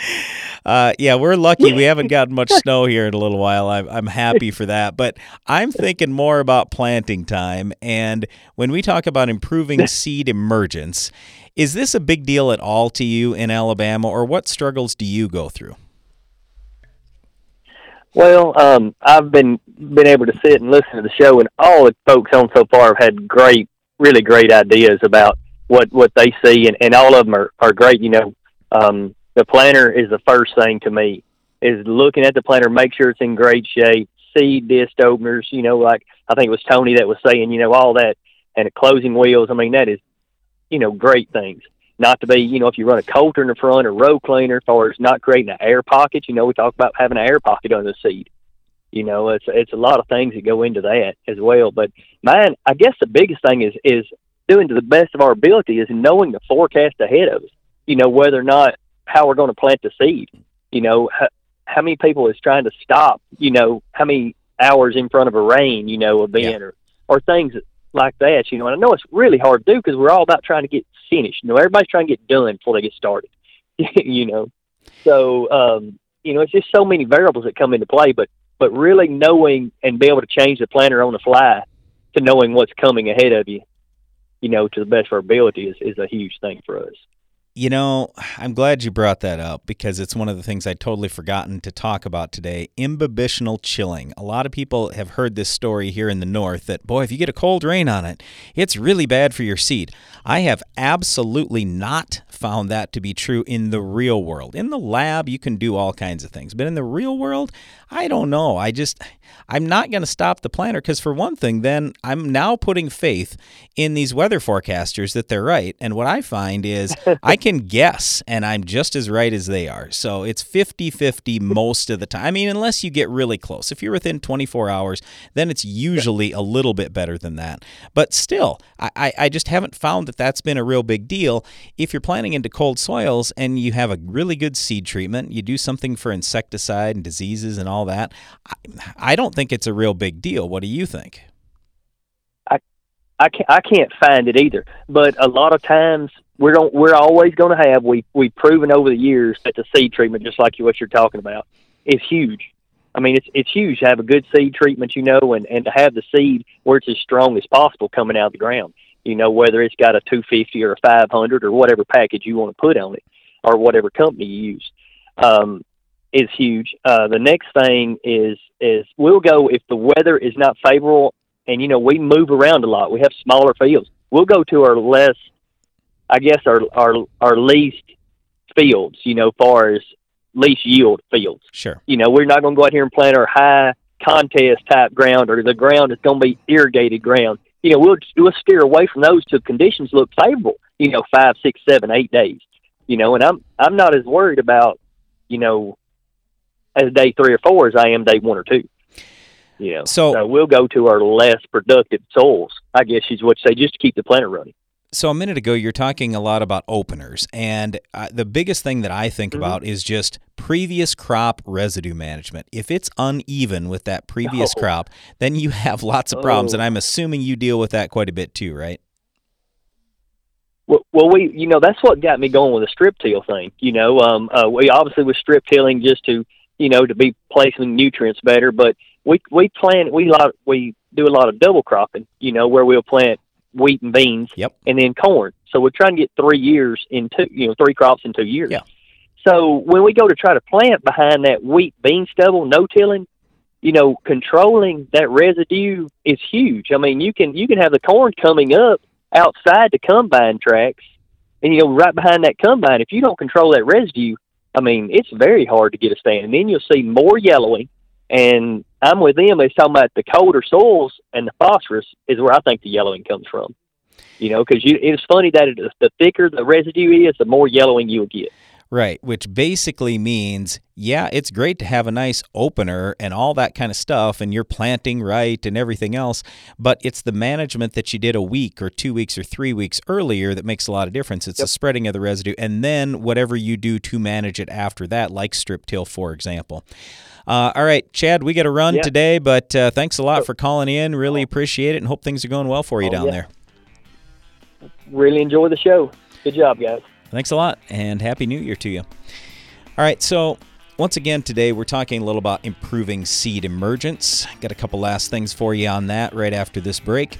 (laughs) uh, yeah, we're lucky. We haven't (laughs) gotten much snow here in a little while. I'm, I'm happy for that, but I'm thinking more about planting time. And when we talk about improving seed emergence, is this a big deal at all to you in Alabama, or what struggles do you go through? Well, um, I've been been able to sit and listen to the show, and all the folks on so far have had great, really great ideas about what what they see, and, and all of them are are great. You know, um, the planter is the first thing to me. Is looking at the planter, make sure it's in great shape. Seed disc openers, you know, like I think it was Tony that was saying, you know, all that, and closing wheels. I mean, that is, you know, great things. Not to be, you know, if you run a coulter in the front or row cleaner, as far as not creating an air pocket. You know, we talk about having an air pocket on the seed. You know, it's it's a lot of things that go into that as well. But mine, I guess the biggest thing is is doing to the best of our ability is knowing the forecast ahead of us. You know, whether or not how we're going to plant the seed. You know, how, how many people is trying to stop. You know, how many hours in front of a rain. You know, event or or things like that. You know, and I know it's really hard to do because we're all about trying to get finished. You know, everybody's trying to get done before they get started. (laughs) you know, so um, you know, it's just so many variables that come into play. But but really knowing and be able to change the planner on the fly to knowing what's coming ahead of you, you know, to the best of our ability is, is a huge thing for us. You know, I'm glad you brought that up because it's one of the things I'd totally forgotten to talk about today imbibitional chilling. A lot of people have heard this story here in the north that, boy, if you get a cold rain on it, it's really bad for your seed. I have absolutely not found that to be true in the real world. In the lab, you can do all kinds of things, but in the real world, I don't know. I just, I'm not going to stop the planter because, for one thing, then I'm now putting faith in these weather forecasters that they're right. And what I find is (laughs) I can guess, and I'm just as right as they are. So it's 50 50 most of the time. I mean, unless you get really close. If you're within 24 hours, then it's usually a little bit better than that. But still, I, I, I just haven't found that that's been a real big deal. If you're planting into cold soils and you have a really good seed treatment, you do something for insecticide and diseases and all that, I, I don't think it's a real big deal. What do you think? I can't, I can't find it either. But a lot of times we're going we're always going to have we we've proven over the years that the seed treatment, just like what you're talking about, is huge. I mean, it's it's huge to have a good seed treatment, you know, and and to have the seed where it's as strong as possible coming out of the ground. You know, whether it's got a 250 or a 500 or whatever package you want to put on it, or whatever company you use, um, is huge. Uh, the next thing is is we'll go if the weather is not favorable and you know we move around a lot. We have smaller fields. We'll go to our less, I guess our our our least fields. You know, far as least yield fields. Sure. You know, we're not going to go out here and plant our high contest type ground or the ground is going to be irrigated ground. You know, we'll we'll steer away from those till conditions look favorable. You know, five, six, seven, eight days. You know, and I'm I'm not as worried about you know as day three or four as I am day one or two. You know, so, we'll go to our less productive soils. I guess is what you say, just to keep the planter running. So a minute ago, you're talking a lot about openers, and uh, the biggest thing that I think Mm-hmm. about is just previous crop residue management. If it's uneven with that previous Oh. crop, then you have lots of problems, Oh. and I'm assuming you deal with that quite a bit too, right? Well, well, we, you know, that's what got me going with the strip till thing. You know, um, uh, we obviously was strip tilling just to, you know, to be placing nutrients better, but we we plant we lot we do a lot of double cropping. You know, where we'll plant wheat and beans, yep, and then corn. So we're trying to get three years in two, you know, three crops in two years. Yeah. So when we go to try to plant behind that wheat bean stubble, no tilling, you know, controlling that residue is huge. I mean, you can you can have the corn coming up outside the combine tracks, and you know, right behind that combine. If you don't control that residue, I mean, it's very hard to get a stand. And then you'll see more yellowing. And I'm with them. They're talking about the colder soils and the phosphorus is where I think the yellowing comes from. You know, because it's funny that it, the thicker the residue is, the more yellowing you'll get. Right, which basically means, yeah, it's great to have a nice opener and all that kind of stuff, and you're planting right and everything else, but it's the management that you did a week or two weeks or three weeks earlier that makes a lot of difference. It's yep. the spreading of the residue, and then whatever you do to manage it after that, like strip till, for example. Uh, all right, Chad, we got to run yeah. today, but uh, thanks a lot for calling in. Really appreciate it, and hope things are going well for you oh, down yeah. there. Really enjoy the show. Good job, guys. Thanks a lot, and Happy New Year to you. All right, so once again today we're talking a little about improving seed emergence. Got a couple last things for you on that right after this break,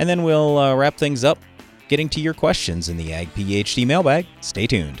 and then we'll uh, wrap things up getting to your questions in the Ag PhD mailbag. Stay tuned.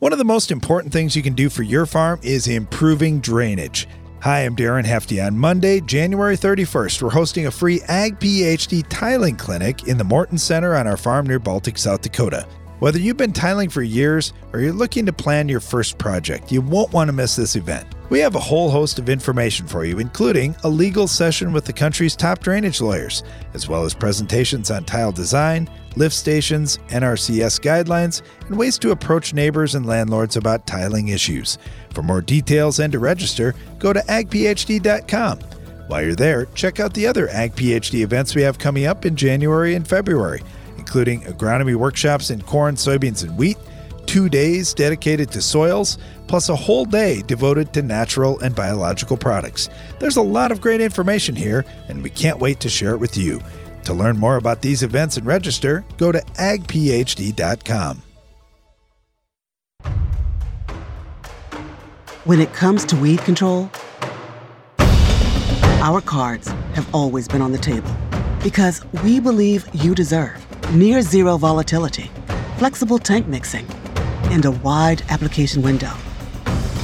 One of the most important things you can do for your farm is improving drainage. Hi, I'm Darren Hefty. On Monday, January 31st, we're hosting a free Ag PhD tiling clinic in the Morton Center on our farm near Baltic, South Dakota. Whether you've been tiling for years or you're looking to plan your first project, you won't want to miss this event. We have a whole host of information for you, including a legal session with the country's top drainage lawyers, as well as presentations on tile design, lift stations, NRCS guidelines, and ways to approach neighbors and landlords about tiling issues. For more details and to register, go to agphd.com. While you're there, check out the other Ag PhD events we have coming up in January and February, including agronomy workshops in corn, soybeans, and wheat, two days dedicated to soils, plus a whole day devoted to natural and biological products. There's a lot of great information here, and we can't wait to share it with you. To learn more about these events and register, go to agphd.com. When it comes to weed control, our cards have always been on the table because we believe you deserve near zero volatility, flexible tank mixing, and a wide application window.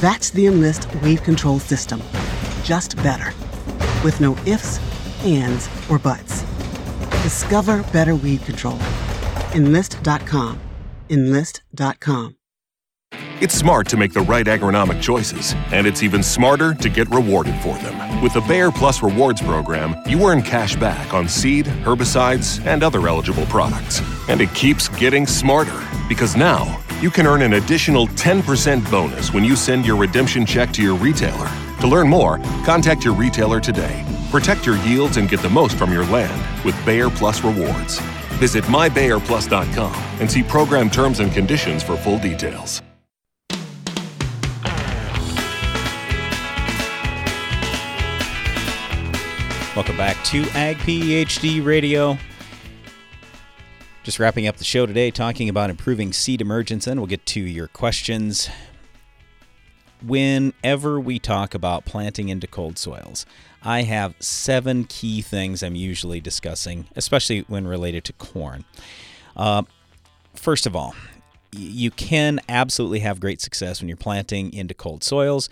That's the Enlist Weed Control System, just better, with no ifs, ands, or buts. Discover better weed control. Enlist.com. Enlist.com. It's smart to make the right agronomic choices, and it's even smarter to get rewarded for them. With the Bayer Plus Rewards program, you earn cash back on seed, herbicides, and other eligible products. And it keeps getting smarter because now you can earn an additional 10% bonus when you send your redemption check to your retailer. To learn more, contact your retailer today Protect your yields and get the most from your land with Bayer Plus Rewards. Visit mybayerplus.com and see program terms and conditions for full details. Welcome back to Ag PhD Radio. Just wrapping up the show today, talking about improving seed emergence, and we'll get to your questions. Whenever we talk about planting into cold soils, I have seven key things I'm usually discussing, especially when related to corn. Uh, first of all, you can absolutely have great success when you're planting into cold soils.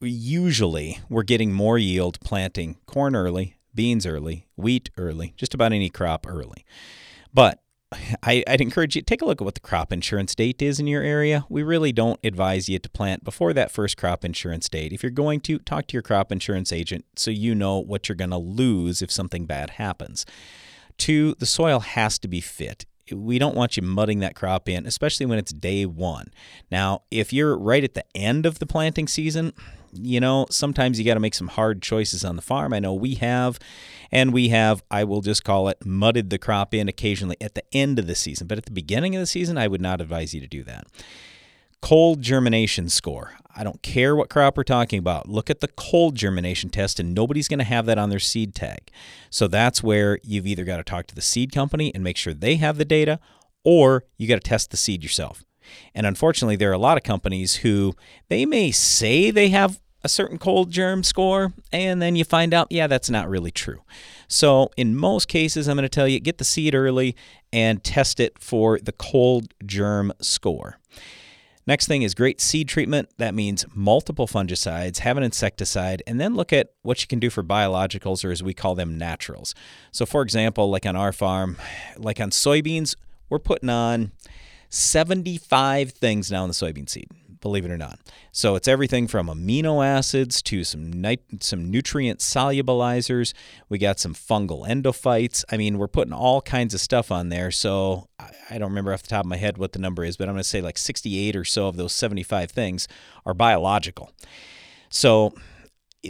Usually, we're getting more yield planting corn early, beans early, wheat early, just about any crop early. But I, would encourage you to take a look at what the crop insurance date is in your area. We really don't advise you to plant before that first crop insurance date. If you're going to, talk to your crop insurance agent so you know what you're going to lose if something bad happens. Two, the soil has to be fit. We don't want you mudding that crop in, especially when it's day one. Now, if you're right at the end of the planting season, you know, sometimes you got to make some hard choices on the farm. I know we have, and we have, I will just call it, mudded the crop in occasionally at the end of the season. But at the beginning of the season, I would not advise you to do that. Cold germination score. I don't care what crop we're talking about. Look at the cold germination test, and nobody's going to have that on their seed tag. So that's where you've either got to talk to the seed company and make sure they have the data, or you got to test the seed yourself. And unfortunately, there are a lot of companies who they may say they have a certain cold germ score, and then you find out, yeah, that's not really true. So, in most cases, I'm going to tell you get the seed early and test it for the cold germ score. Next thing is great seed treatment. That means multiple fungicides, have an insecticide, and then look at what you can do for biologicals, or as we call them, naturals. So, for example, like on our farm, like on soybeans, we're putting on 75 things now in the soybean seed, believe it or not. So it's everything from amino acids to some nit- some nutrient solubilizers. We got some fungal endophytes. I mean, we're putting all kinds of stuff on there. So I, I don't remember off the top of my head what the number is, but I'm going to say like 68 or so of those 75 things are biological. So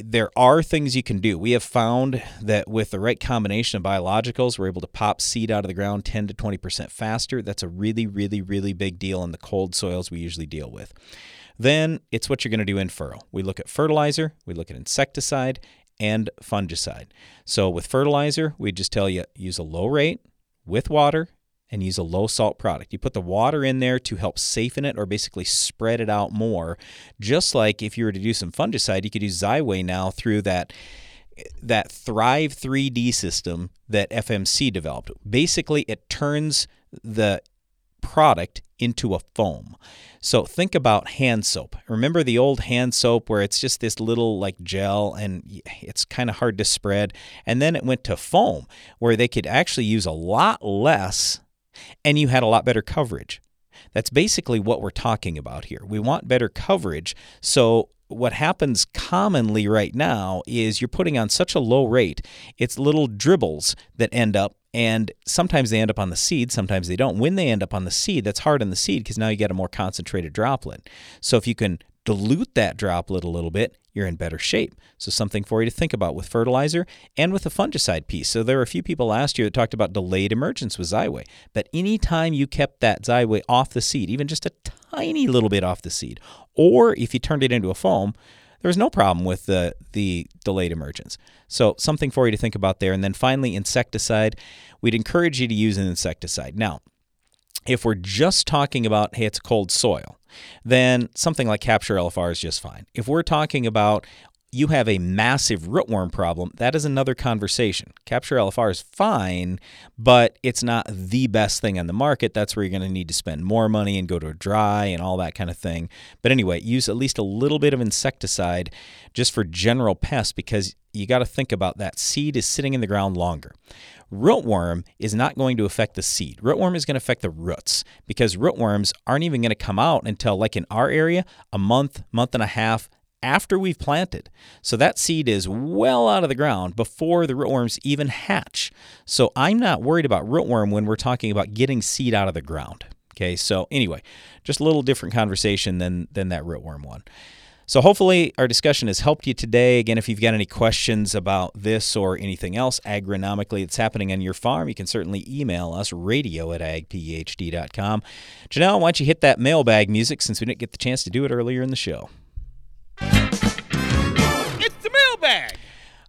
there are things you can do. We have found that with the right combination of biologicals, we're able to pop seed out of the ground 10 to 20% faster. That's a really, really, really big deal in the cold soils we usually deal with. Then it's what you're going to do in furrow. We look at fertilizer, we look at insecticide, and fungicide. So with fertilizer, we just tell you use a low rate with water and use a low salt product. You put the water in there to help safen it or basically spread it out more. Just like if you were to do some fungicide, you could use Xyway now through that that 3RIVE 3D system that FMC developed. Basically, it turns the product into a foam. So think about hand soap. Remember the old hand soap where it's just this little like gel and it's kind of hard to spread. And then it went to foam where they could actually use a lot less and you had a lot better coverage. That's basically what we're talking about here. We want better coverage. So, what happens commonly right now is you're putting on such a low rate, it's little dribbles that end up, and sometimes they end up on the seed, sometimes they don't. When they end up on the seed, that's hard on the seed because now you get a more concentrated droplet. So, if you can dilute that droplet a little bit, you're in better shape. So, something for you to think about with fertilizer and with the fungicide piece. So, there were a few people last year that talked about delayed emergence with Xyway. But anytime you kept that Xyway off the seed, even just a tiny little bit off the seed, or if you turned it into a foam, there was no problem with the, the delayed emergence. So, something for you to think about there. And then finally, insecticide. We'd encourage you to use an insecticide. Now, if we're just talking about, hey, it's cold soil, then something like Capture LFR is just fine. If we're talking about you have a massive rootworm problem, that is another conversation. Capture LFR is fine, but it's not the best thing on the market. That's where you're going to need to spend more money and go to a dry and all that kind of thing. But anyway, use at least a little bit of insecticide just for general pests because you got to think about that seed is sitting in the ground longer. Rootworm is not going to affect the seed. Rootworm is going to affect the roots because rootworms aren't even going to come out until, like in our area, a month, month and a half after we've planted. So that seed is well out of the ground before the rootworms even hatch. So I'm not worried about rootworm when we're talking about getting seed out of the ground. Okay, so anyway, just a little different conversation than than that rootworm one. So, hopefully, our discussion has helped you today. Again, if you've got any questions about this or anything else agronomically that's happening on your farm, you can certainly email us radio at agphd.com. Janelle, why don't you hit that mailbag music since we didn't get the chance to do it earlier in the show? It's the mailbag.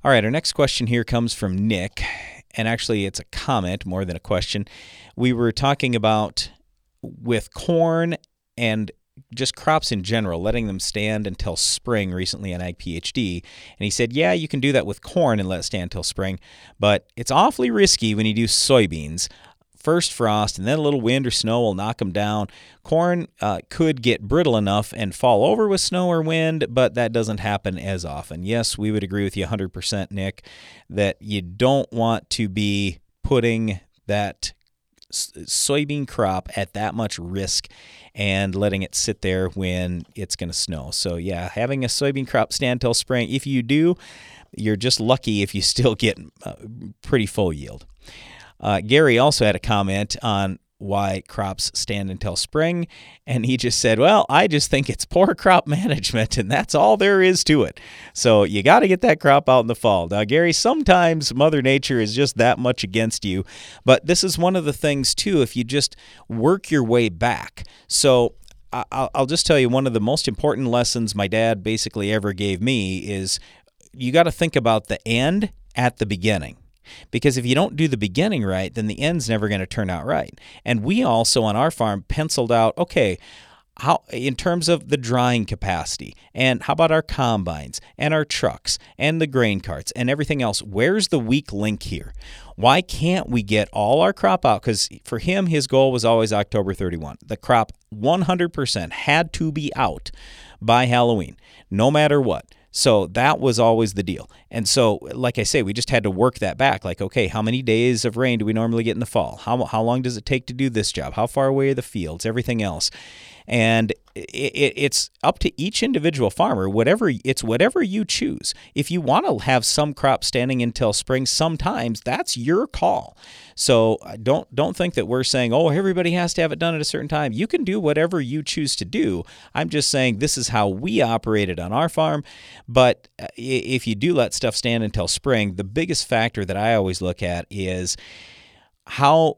All right, our next question here comes from Nick, and actually, it's a comment more than a question. We were talking about with corn and just crops in general, letting them stand until spring recently on Ag PhD. And he said, yeah, you can do that with corn and let it stand until spring, but it's awfully risky when you do soybeans. First frost and then a little wind or snow will knock them down. Corn uh, could get brittle enough and fall over with snow or wind, but that doesn't happen as often. Yes, we would agree with you 100%, Nick, that you don't want to be putting that soybean crop at that much risk and letting it sit there when it's going to snow. So, yeah, having a soybean crop stand till spring, if you do, you're just lucky if you (laughs) still get uh, pretty full yield. Uh, Gary also had a comment on why crops stand until spring. And he just said, Well, I just think it's poor crop (laughs) management, and that's all there is to it. So you got to get that crop out in the fall. Now, Gary, sometimes Mother Nature is just that much against you. But this is one of the things, too, if you just work your way back. So I'll just tell you one of the most important lessons my dad basically ever gave me is you got to think about the end at the beginning. Because if you don't do the beginning right, then the end's never going to turn out right. And we also on our farm penciled out okay, how in terms of the drying capacity and how about our combines and our trucks and the grain carts and everything else where's the weak link here? Why can't we get all our crop out? Because for him his goal was always october 31 the crop 100% had to be out by halloween no matter what so that was always the deal. And so, like I say, we just had to work that back. Like, okay, how many days of rain do we normally get in the fall? How, how long does it take to do this job? How far away are the fields? Everything else. And it, it's up to each individual farmer. Whatever it's whatever you choose. If you want to have some crop standing until spring, sometimes that's your call. So uh, don't don't think that we're saying, oh, everybody has to have it done at a certain time. You can do whatever you choose to do. I'm just saying this is how we operated on our farm. But uh, if you do let stuff stand until spring, the biggest factor that I always look at is how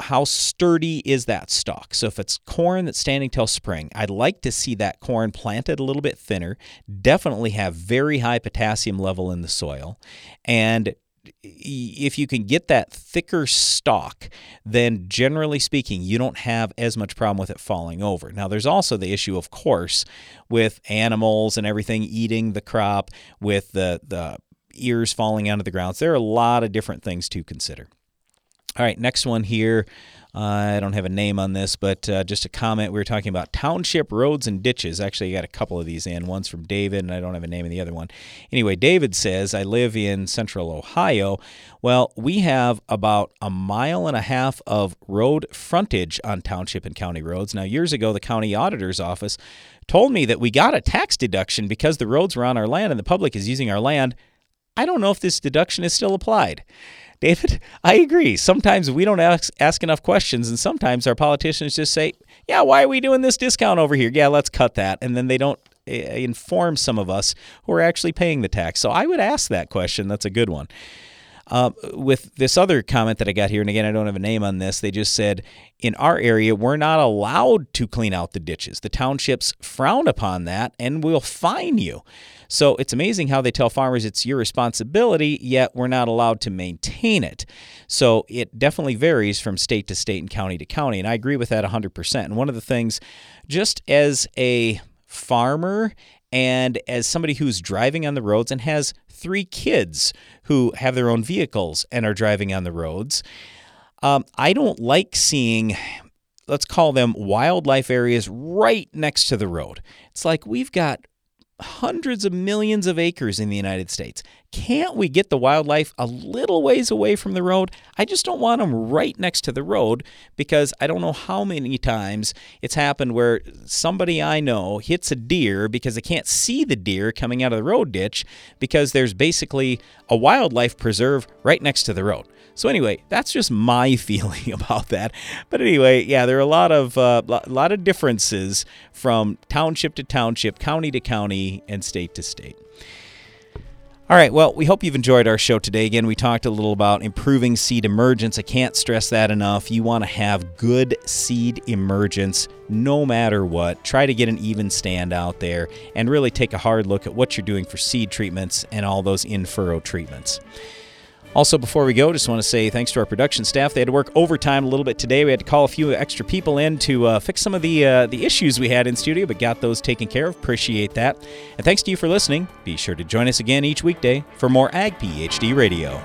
how sturdy is that stalk? So if it's corn that's standing till spring, I'd like to see that corn planted a little bit thinner, definitely have very high potassium level in the soil, and if you can get that thicker stalk, then generally speaking, you don't have as much problem with it falling over. Now, there's also the issue, of course, with animals and everything eating the crop, with the, the ears falling onto the ground. So there are a lot of different things to consider. All right, next one here. Uh, I don't have a name on this, but uh, just a comment. We were talking about township roads and ditches. Actually, I got a couple of these in. One's from David, and I don't have a name in the other one. Anyway, David says, I live in central Ohio. Well, we have about a mile and a half of road frontage on township and county roads. Now, years ago, the county auditor's office told me that we got a tax deduction because the roads were on our land and the public is using our land. I don't know if this deduction is still applied. David, (laughs) I agree. Sometimes we don't ask, ask enough questions, and sometimes our politicians just say, Yeah, why are we doing this discount over here? Yeah, let's cut that. And then they don't uh, inform some of us who are actually paying the tax. So I would ask that question. That's a good one. Uh, with this other comment that I got here, and again, I don't have a name on this, they just said, in our area, we're not allowed to clean out the ditches. The townships frown upon that and we'll fine you. So it's amazing how they tell farmers it's your responsibility, yet we're not allowed to maintain it. So it definitely varies from state to state and county to county. And I agree with that 100%. And one of the things, just as a farmer and as somebody who's driving on the roads and has three kids who have their own vehicles and are driving on the roads, um, I don't like seeing let's call them wildlife areas right next to the road. It's like we've got hundreds of millions of acres in the United States. Can't we get the wildlife a little ways away from the road? I just don't want them right next to the road because I don't know how many times it's happened where somebody I know hits a deer because they can't see the deer coming out of the road ditch because there's basically a wildlife preserve right next to the road. So anyway, that's just my (laughs) feeling about that. But anyway, yeah, there are a lot of uh, lot of differences from township to township, county to county, and state to state. All right, well, we hope you've enjoyed our show today. Again, we talked a little about improving seed emergence. I can't stress that enough. You want to have good seed emergence no matter what. Try to get an even stand out there and really take a hard look at what you're doing for seed treatments and all those in furrow treatments. Also, before we go, just want to say thanks to our production staff. They had to work overtime a little bit today. We had to call a few extra people in to uh, fix some of the uh, the issues we had in studio, but got those taken care of. Appreciate that. And thanks to you for listening. Be sure to join us again each weekday for more Ag PhD Radio.